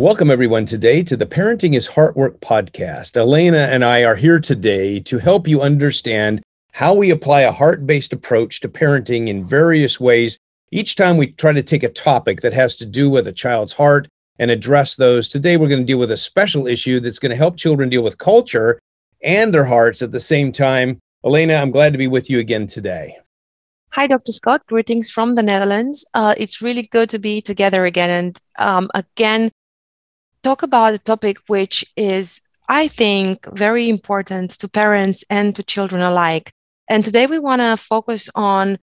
Welcome, everyone, today to the Parenting is Heart Work podcast. Elena and I are here today to help you understand how we apply a heart based approach to parenting in various ways. Each time we try to take a topic that has to do with a child's heart and address those. Today, we're going to deal with a special issue that's going to help children deal with culture and their hearts at the same time. Elena, I'm glad to be with you again today. Hi, Dr. Scott. Greetings from the Netherlands. Uh, it's really good to be together again. And um, again, talk about a topic which is, I think, very important to parents and to children alike. And today we want to focus on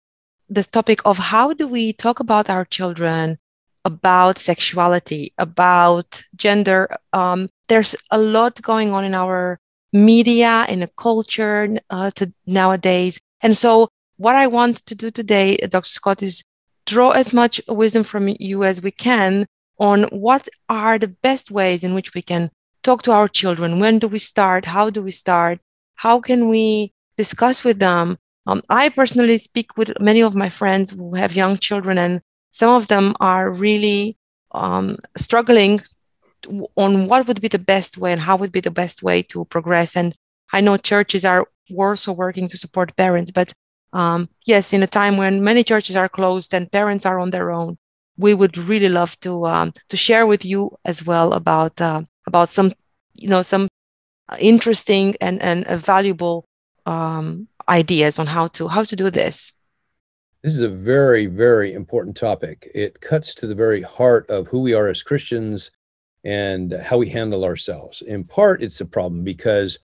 the topic of how do we talk about our children about sexuality, about gender. Um, there's a lot going on in our media, in the culture uh, to nowadays. And so, what I want to do today, Dr. Scott, is draw as much wisdom from you as we can on what are the best ways in which we can talk to our children. When do we start? How do we start? How can we discuss with them? Um, I personally speak with many of my friends who have young children, and some of them are really um, struggling on what would be the best way and how would be the best way to progress. And I know churches are also working to support parents, but um, yes, in a time when many churches are closed and parents are on their own, we would really love to um, to share with you as well about uh, about some you know some interesting and and valuable um, ideas on how to how to do this. This is a very very important topic. It cuts to the very heart of who we are as Christians and how we handle ourselves. In part, it's a problem because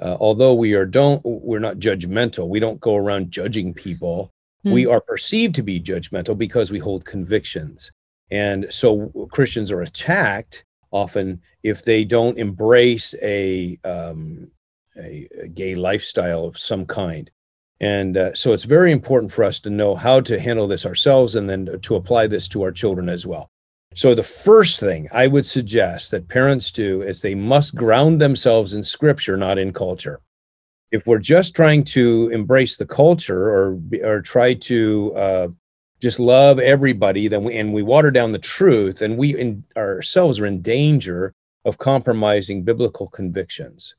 uh, although we are don't we're not judgmental, we don't go around judging people Mm. We hmm. are perceived to be judgmental because we hold convictions. And so Christians are attacked often if they don't embrace a, um, a, a, gay lifestyle of some kind. And uh, so it's very important for us to know how to handle this ourselves and then to apply this to our children as well. So, the first thing I would suggest that parents do is they must ground themselves in scripture, not in culture if we're just trying to embrace the culture or or try to uh, just love everybody, then we and we water down the truth, and we in, ourselves are in danger of compromising biblical convictions.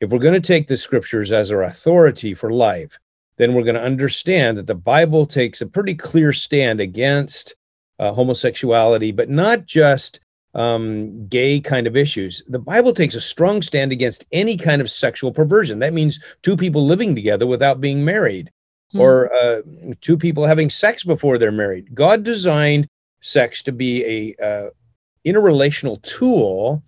If we're going to take the scriptures as our authority for life, then we're going to understand that the Bible takes a pretty clear stand against uh, homosexuality, but not just um, gay kind of issues. The Bible takes a strong stand against any kind of sexual perversion. That means two people living together without being married mm. or uh, two people having sex before they're married. God designed sex to be a uh, interrelational tool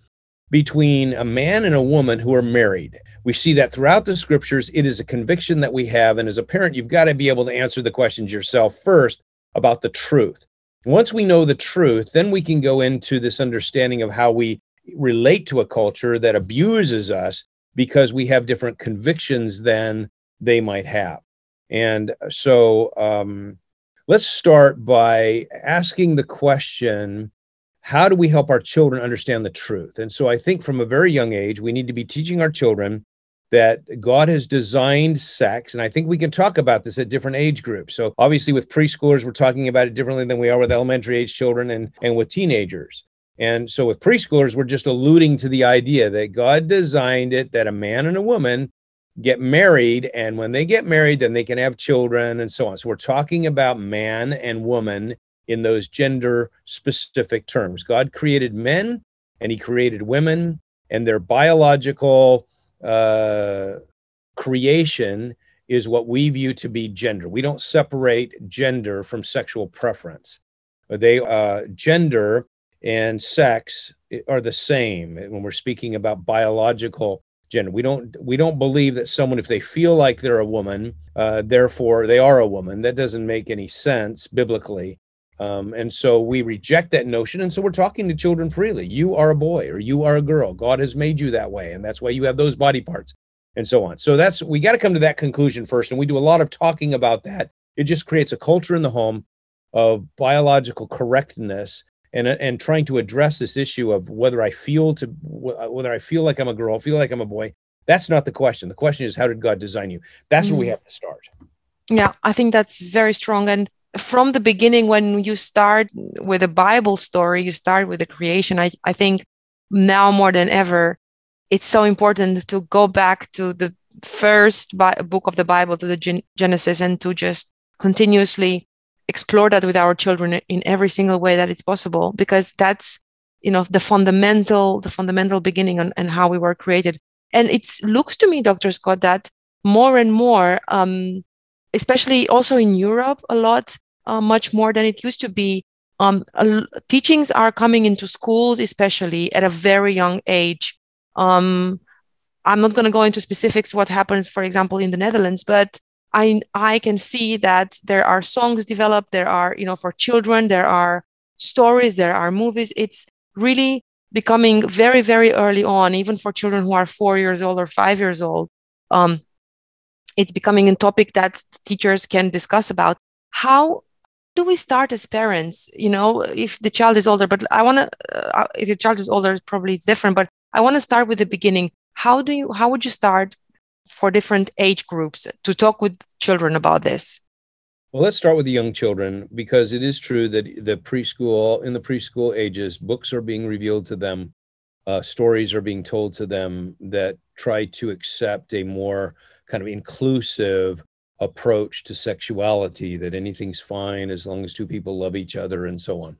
between a man and a woman who are married. We see that throughout the scriptures. It is a conviction that we have. And as a parent, you've got to be able to answer the questions yourself first about the truth. Once we know the truth, then we can go into this understanding of how we relate to a culture that abuses us because we have different convictions than they might have. And so um, let's start by asking the question how do we help our children understand the truth? And so I think from a very young age, we need to be teaching our children that God has designed sex. And I think we can talk about this at different age groups. So obviously with preschoolers, we're talking about it differently than we are with elementary age children and, and with teenagers. And so with preschoolers, we're just alluding to the idea that God designed it that a man and a woman get married. And when they get married, then they can have children and so on. So we're talking about man and woman in those gender specific terms. God created men and he created women and their biological uh, creation is what we view to be gender. We don't separate gender from sexual preference. They uh, gender and sex are the same when we're speaking about biological gender. We don't we don't believe that someone, if they feel like they're a woman, uh, therefore they are a woman. That doesn't make any sense biblically. Um, and so we reject that notion. And so we're talking to children freely. You are a boy or you are a girl. God has made you that way. And that's why you have those body parts and so on. So that's, we got to come to that conclusion first. And we do a lot of talking about that. It just creates a culture in the home of biological correctness and, and trying to address this issue of whether I feel to, whether I feel like I'm a girl, feel like I'm a boy. That's not the question. The question is, how did God design you? That's mm. where we mm. have to start. Yeah, I think that's very strong. And from the beginning, when you start with a Bible story, you start with the creation. I, I think now more than ever, it's so important to go back to the first bi- book of the Bible, to the Gen- Genesis, and to just continuously explore that with our children in every single way that it's possible, because that's you know the fundamental the fundamental beginning on, and how we were created. And it looks to me, Dr. Scott, that more and more, um, especially also in Europe, a lot uh, much more than it used to be. Um, uh, teachings are coming into schools, especially at a very young age. Um, I'm not going to go into specifics what happens, for example, in the Netherlands, but I I can see that there are songs developed. There are you know for children. There are stories. There are movies. It's really becoming very very early on, even for children who are four years old or five years old. Um, it's becoming a topic that teachers can discuss about. How do we start as parents? You know, if the child is older, but I want to. Uh, if the child is older, probably it's different. But I want to start with the beginning how do you how would you start for different age groups to talk with children about this well let's start with the young children because it is true that the preschool in the preschool ages books are being revealed to them uh, stories are being told to them that try to accept a more kind of inclusive approach to sexuality that anything's fine as long as two people love each other and so on.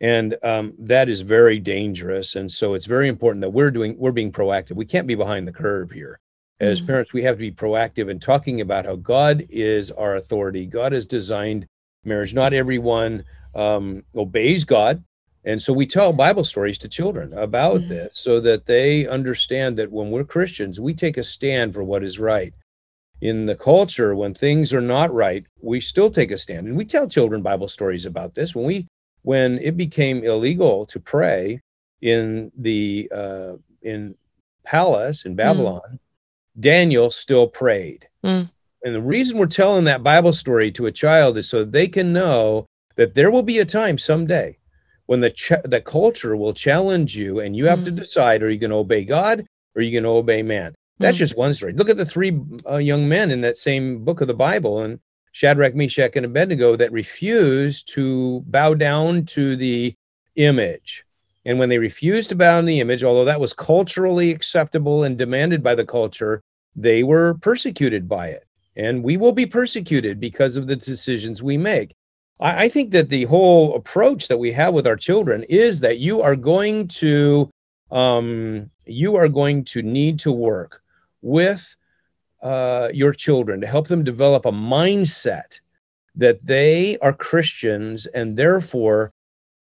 And um, that is very dangerous and so it's very important that we're doing we're being proactive. We can't be behind the curve here. As mm-hmm. parents we have to be proactive in talking about how god is our authority. God has designed marriage. Not everyone um, obeys god and so we tell bible stories to children about mm-hmm. this so that they understand that when we're christians we take a stand for what is right in the culture when things are not right we still take a stand and we tell children bible stories about this when we when it became illegal to pray in the uh, in palace in hmm. Babylon, mm. Daniel still prayed. Mm. And the reason we're telling that Bible story to a child is so they can know that there will be a time someday when the ch- the culture will challenge you and you have mm. to decide are you going to obey God or are you going to obey man. That's hmm. just one story. Look at the three uh, young men in that same book of the Bible and Shadrach, Meshach, and Abednego that refused to bow down to the image. And when they refused to bow down to the image, although that was culturally acceptable and demanded by the culture, they were persecuted by it. And we will be persecuted because of the decisions we make. I, I think that the whole approach that we have with our children is that you are going to um, you are going to need to work with uh, your children, to help them develop a mindset that they are Christians and therefore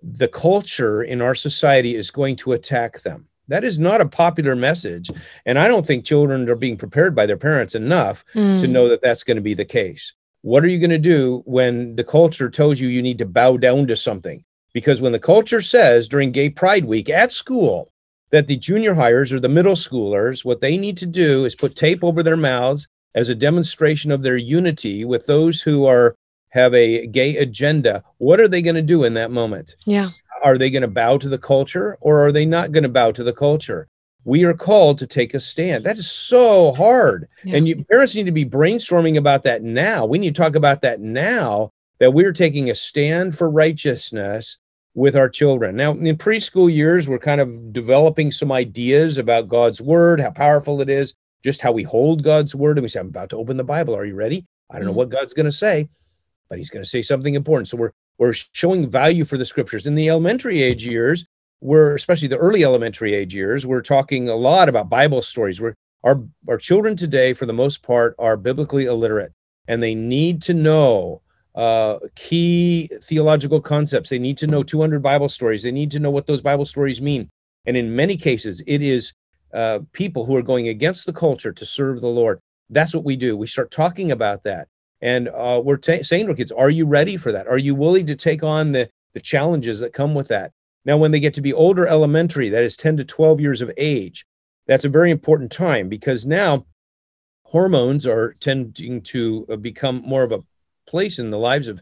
the culture in our society is going to attack them. That is not a popular message. And I don't think children are being prepared by their parents enough mm. to know that that's going to be the case. What are you going to do when the culture tells you you need to bow down to something? Because when the culture says during Gay Pride Week at school, that the junior hires or the middle schoolers, what they need to do is put tape over their mouths as a demonstration of their unity with those who are have a gay agenda. What are they going to do in that moment? Yeah. Are they going to bow to the culture or are they not going to bow to the culture? We are called to take a stand. That is so hard. Yeah. And you, parents need to be brainstorming about that now. We need to talk about that now that we're taking a stand for righteousness with our children. Now, in preschool years, we're kind of developing some ideas about God's word, how powerful it is, just how we hold God's word. And we say, I'm about to open the Bible. Are you ready? I don't know mm-hmm. what God's going to say, but he's going to say something important. So we're we're showing value for the scriptures. In the elementary age years, we're especially the early elementary age years, we're talking a lot about Bible stories. We're our our children today, for the most part, are biblically illiterate, and they need to know uh, key theological concepts. They need to know 200 Bible stories. They need to know what those Bible stories mean. And in many cases, it is uh, people who are going against the culture to serve the Lord. That's what we do. We start talking about that. And uh, we're t- saying to kids, are you ready for that? Are you willing to take on the, the challenges that come with that? Now, when they get to be older elementary, that is 10 to 12 years of age, that's a very important time because now hormones are tending to uh, become more of a place in the lives of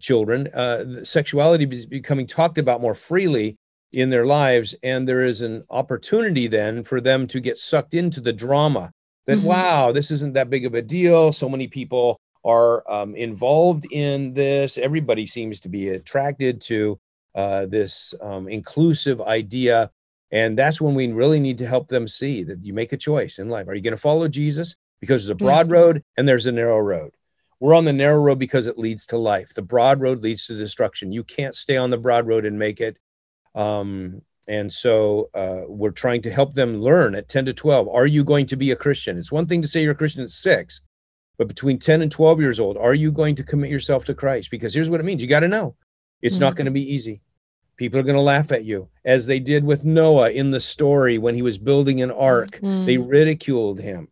children. Uh, sexuality is becoming talked about more freely in their lives, and there is an opportunity then for them to get sucked into the drama. That mm-hmm. wow, this isn't that big of a deal. So many people are um, involved in this. Everybody seems to be attracted to uh, this um, inclusive idea. And that's when we really need to help them see that you make a choice in life. Are you going to follow Jesus? Because there's a broad mm-hmm. road and there's a narrow road. We're on the narrow road because it leads to life. The broad road leads to destruction. You can't stay on the broad road and make it. Um, and so uh, we're trying to help them learn at 10 to 12. Are you going to be a Christian? It's one thing to say you're a Christian at six, but between 10 and 12 years old, are you going to commit yourself to Christ? Because here's what it means you got to know it's mm-hmm. not going to be easy. People are going to laugh at you, as they did with Noah in the story when he was building an ark. Mm-hmm. They ridiculed him.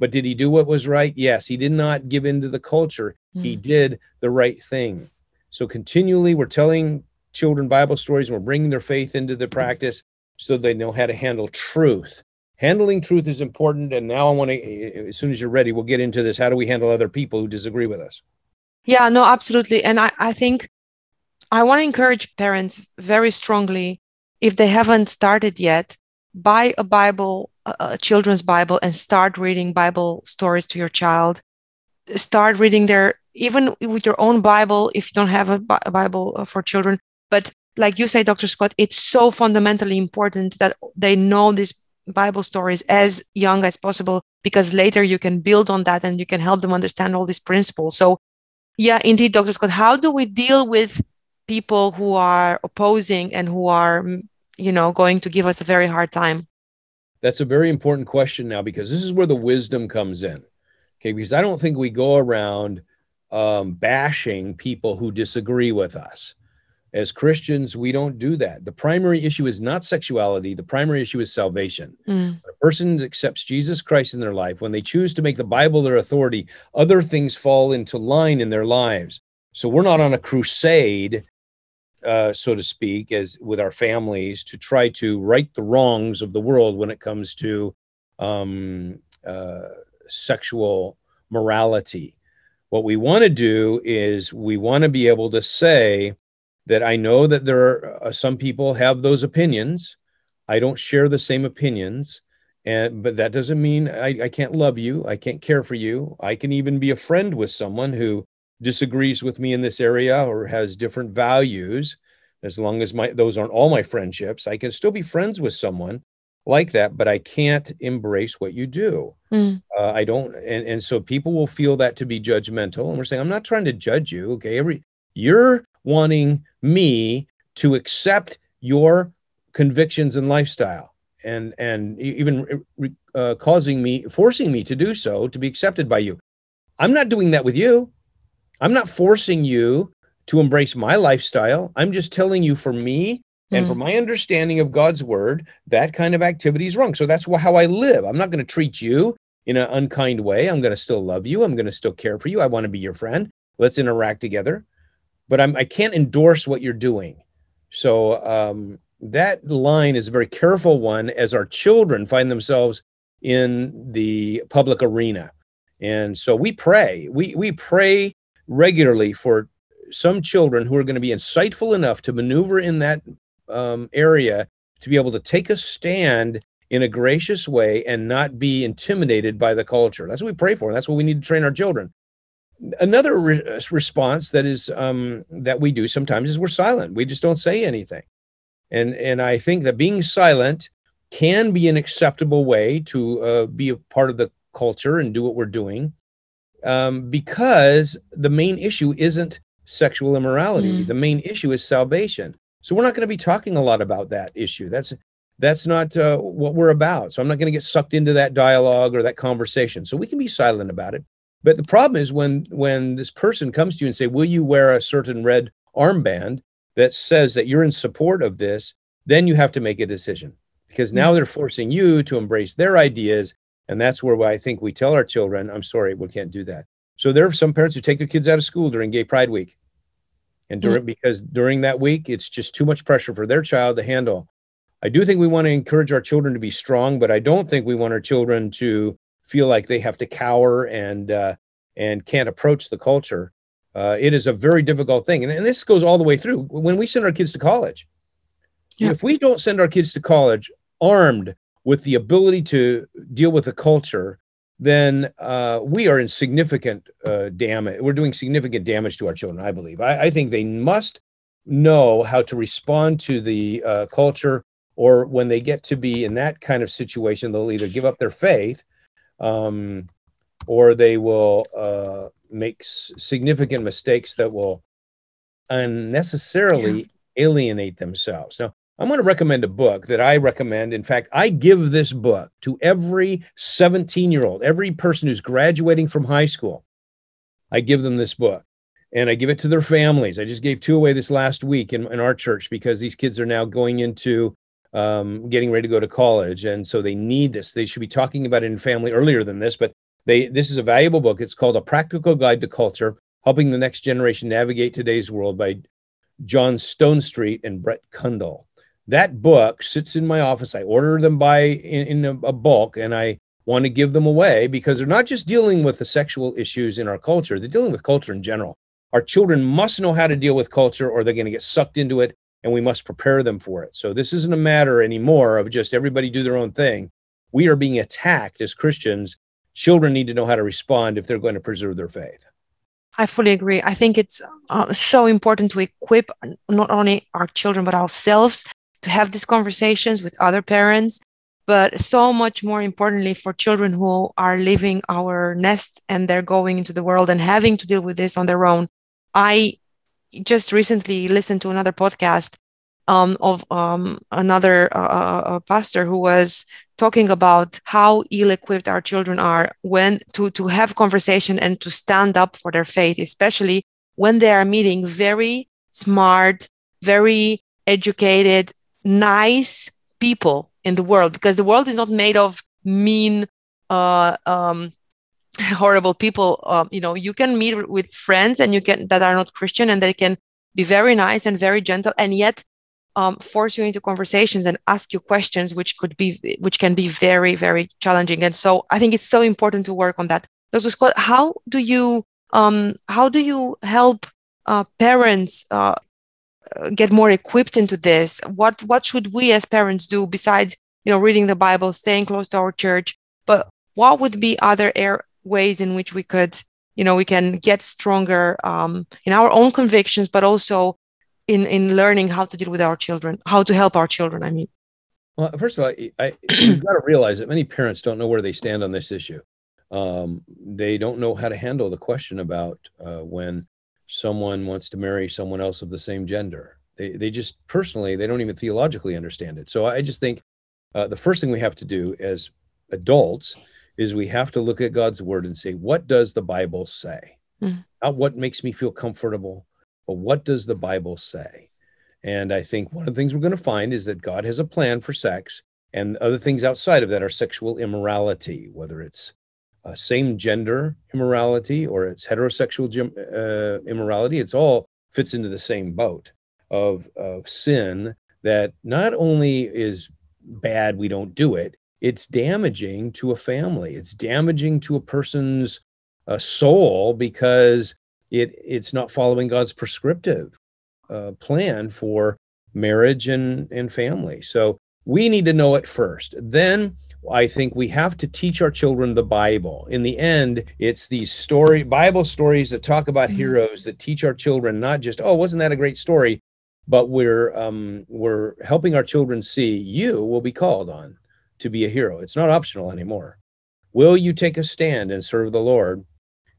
But did he do what was right? Yes. He did not give in to the culture, mm-hmm. he did the right thing. So continually, we're telling children Bible stories and we're bringing their faith into the practice so they know how to handle truth. Handling truth is important. And now I want to, as soon as you're ready, we'll get into this. How do we handle other people who disagree with us? Yeah, no, absolutely. And I, I think I want to encourage parents very strongly, if they haven't started yet, buy a Bible, a children's Bible, and start reading Bible stories to your child. Start reading their, even with your own Bible, if you don't have a, Bible uh, for children. But like you say, Dr. Scott, it's so fundamentally important that they know these Bible stories as young as possible because later you can build on that and you can help them understand all these principles. So, yeah, indeed, Dr. Scott, how do we deal with people who are opposing and who are you know going to give us a very hard time that's a very important question now because this is where the wisdom comes in. Okay because i don't think we go around um, bashing people who disagree with us. As christians we don't do that. The primary issue is not sexuality. The primary issue is salvation. Mm. a person accepts jesus christ in their life when they choose to make the bible their authority other things fall into line in their lives. So we're not on a crusade uh, so to speak, as with our families to try to right the wrongs of the world when it comes to um, uh, sexual morality. What we want to do is we want to be able to say that I know that there are uh, some people have those opinions. I don't share the same opinions. And but that doesn't mean I, I can't love you. I can't care for you. I can even be a friend with someone who disagrees with me in this area or has different values as long as my those aren't all my friendships i can still be friends with someone like that but i can't embrace what you do. Mm. uh, i don't and, and so people will feel that to be judgmental and we're saying i'm not trying to judge you okay? Every you're wanting me to accept your convictions and lifestyle and and even uh, causing me forcing me to do so to be accepted by you. I'm not doing that with you I'm not forcing you to embrace my lifestyle. I'm just telling you for me and for hmm. my understanding of God's word, that kind of activity is wrong. So that's how I live. I'm not going to treat you in an unkind way. I'm going to still love you. I'm going to still care for you. I want to be your friend. Let's interact together. But I'm, I can't endorse what you're doing. So um, that line is a very careful one as our children find themselves in the public arena. And so we pray. We we pray regularly for some children who are going to be insightful enough to maneuver in that um, area to be able to take a stand in a gracious way and not be intimidated by the culture. That's what we pray for. And that's what we need to train our children. Another re- uh, response that is um, that we do sometimes is we're silent. We just don't say anything. And and I think that being silent can be an acceptable way to uh, be a part of the culture and do what we're doing um, because the main issue isn't sexual immorality. Mm. The main issue is salvation. So we're not going to be talking a lot about that issue. That's that's not uh, what we're about. So I'm not going to get sucked into that dialogue or that conversation. So we can be silent about it. But the problem is when when this person comes to you and say, "Will you wear a certain red armband that says that you're in support of this?" Then you have to make a decision because now mm. they're forcing you to embrace their ideas and that's where I think we tell our children, I'm sorry, we can't do that. So there are some parents who take their kids out of school during Gay Pride Week. And during, mm-hmm. because during that week, it's just too much pressure for their child to handle. I do think we want to encourage our children to be strong, but I don't think we want our children to feel like they have to cower and uh, and can't approach the culture. Uh, it is a very difficult thing, and, and, this goes all the way through. When we send our kids to college, yeah. if we don't send our kids to college armed with the ability to deal with the culture, then uh, we are in significant uh, damage. We're doing significant damage to our children, I believe. I, I think they must know how to respond to the uh, culture, or when they get to be in that kind of situation, they'll either give up their faith um, or they will uh, make s- significant mistakes that will unnecessarily yeah. alienate themselves. Now, I'm going to recommend a book that I recommend. In fact, I give this book to every 17 year old, every person who's graduating from high school. I give them this book and I give it to their families. I just gave two away this last week in, in our church because these kids are now going into um, getting ready to go to college. And so they need this. They should be talking about it in family earlier than this, but they this is a valuable book. It's called A Practical Guide to Culture, Helping the Next Generation Navigate Today's World by John Stonestreet and Brett Kunkle. That book sits in my office. I order them by in, in a, a bulk and I want to give them away because they're not just dealing with the sexual issues in our culture, they're dealing with culture in general. Our children must know how to deal with culture or they're going to get sucked into it and we must prepare them for it. So this isn't a matter anymore of just everybody do their own thing. We are being attacked as Christians. Children need to know how to respond if they're going to preserve their faith. I fully agree. I think it's uh, so important to equip not only our children but ourselves to have these conversations with other parents, but so much more importantly for children who are leaving our nest and they're going into the world and having to deal with this on their own. I just recently listened to another podcast um, of um, another uh, uh, uh, pastor who was talking about how ill-equipped our children are when to to have conversation and to stand up for their faith, especially when they are meeting very smart, very educated, nice people in the world, because the world is not made of mean, uh, um, horrible people. Um, you know you can meet with friends and you can that are not christian and they can be very nice and very gentle and yet um, force you into conversations and ask you questions which could be which can be very very challenging. And so i think it's so important to work on that. How do you um, how do you help uh, parents uh, get more equipped into this what what should we as parents do besides you know reading the bible staying close to our church? But what would be other air, ways in which we could you know we can get stronger um, in our own convictions but also in in learning how to deal with our children how to help our children i mean? Well first of all I, you've got to realize that many parents don't know where they stand on this issue. Um, they don't know how to handle the question about uh, when someone wants to marry someone else of the same gender they, they just personally they don't even theologically understand it so i just think uh, the first thing we have to do as adults is we have to look at God's word and say, what does the Bible say? Mm. Not what makes me feel comfortable, but what does the Bible say? And I think one of the things we're going to find is that God has a plan for sex, and other things outside of that are sexual immorality, whether it's uh, same gender immorality or it's heterosexual uh, immorality. It's all fits into the same boat of, of sin that not only is bad, we don't do it, it's damaging to a family. It's damaging to a person's uh, soul because it it's not following God's prescriptive uh, plan for marriage and and family. So we need to know it first. Then I think we have to teach our children the Bible. In the end, it's these story Bible stories that talk about mm-hmm. heroes that teach our children not just oh wasn't that a great story, but we're um, we're helping our children see you will be called on to be a hero. It's not optional anymore. Will you take a stand and serve the Lord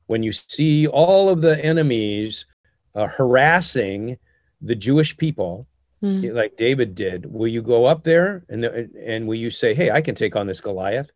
when you see all of the enemies uh, harassing the Jewish people, mm. like David did? Will you go up there and and will you say, "Hey, I can take on this Goliath"?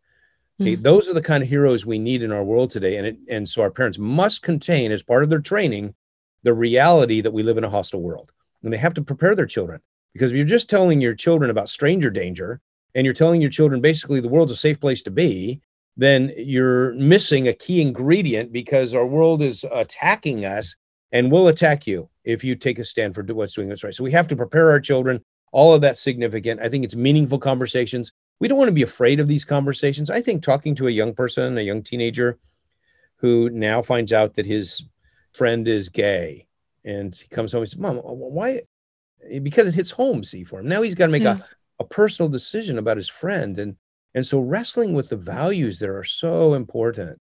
Okay, mm. those are the kind of heroes we need in our world today, and it, and so our parents must contain as part of their training the reality that we live in a hostile world, and they have to prepare their children because if you're just telling your children about stranger danger and you're telling your children basically the world's a safe place to be, then you're missing a key ingredient because our world is attacking us and we'll attack you if you take a stand for what's doing what's right. So we have to prepare our children. All of that's significant. I think it's meaningful conversations. We don't want to be afraid of these conversations. I think talking to a young person, a young teenager who now finds out that his friend is gay and he comes home and says, Mom, why? Because it hits home, see, for him. Now he's got to make yeah. a mm-hmm. a personal decision about his friend and And so wrestling with the values there are so important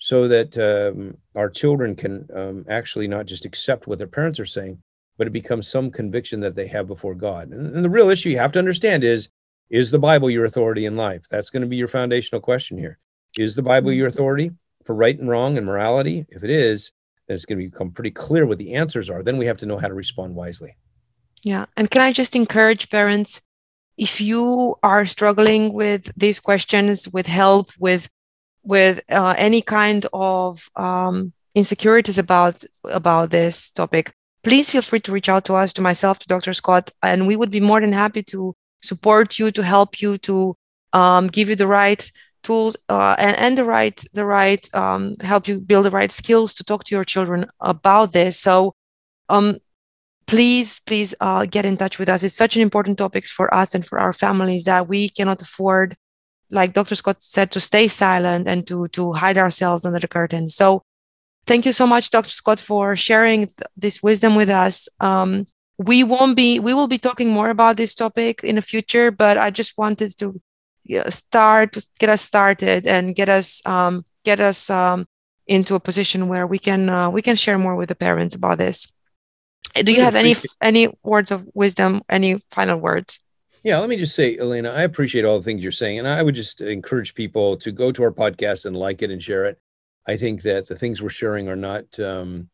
so that um, our children can um, actually not just accept what their parents are saying, but it becomes some conviction that they have before God. And, and the real issue you have to understand is is the Bible your authority in life? That's going to be your foundational question here. Is the Bible your authority for right and wrong and morality? If it is, then it's going to become pretty clear what the answers are. Then we have to know how to respond wisely. Yeah. And can I just encourage parents if you are struggling with these questions, with help, with with uh, any kind of um, insecurities about about this topic, please feel free to reach out to us, to myself, to Dr. Scott, and we would be more than happy to support you, to help you, to um, give you the right tools uh, and, and the right the right um, help you build the right skills to talk to your children about this. So um, please please uh, get in touch with us. It's such an important topic for us and for our families that we cannot afford like Dr. Scott said, to stay silent and to to hide ourselves under the curtain. So thank you so much, Dr. Scott, for sharing th- this wisdom with us. Um, we won't be we will be talking more about this topic in the future, but I just wanted to start get us started and get us um, get us um, into a position where we can uh, we can share more with the parents about this. Do you have any any words of wisdom? Any final words? Yeah, let me just say, Elena, I appreciate all the things you're saying. And I would just encourage people to go to our podcast and like it and share it. I think that the things we're sharing are not um,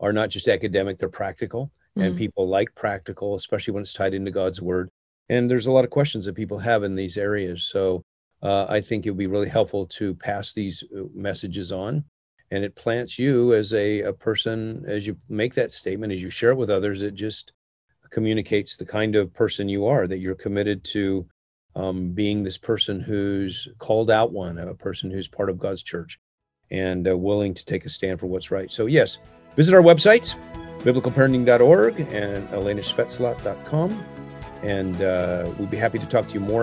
are not just academic, they're practical. Mm-hmm. And people like practical, especially when it's tied into God's word. And there's a lot of questions that people have in these areas. So uh, I think it would be really helpful to pass these uh, messages on. And it plants you as a, a person, as you make that statement, as you share it with others, it just communicates the kind of person you are, that you're committed to um, being this person who's called out one, a person who's part of God's church and uh, willing to take a stand for what's right. So, yes, visit our websites, biblicalparenting.org and elenasvetslat.com. And uh, we'd be happy to talk to you more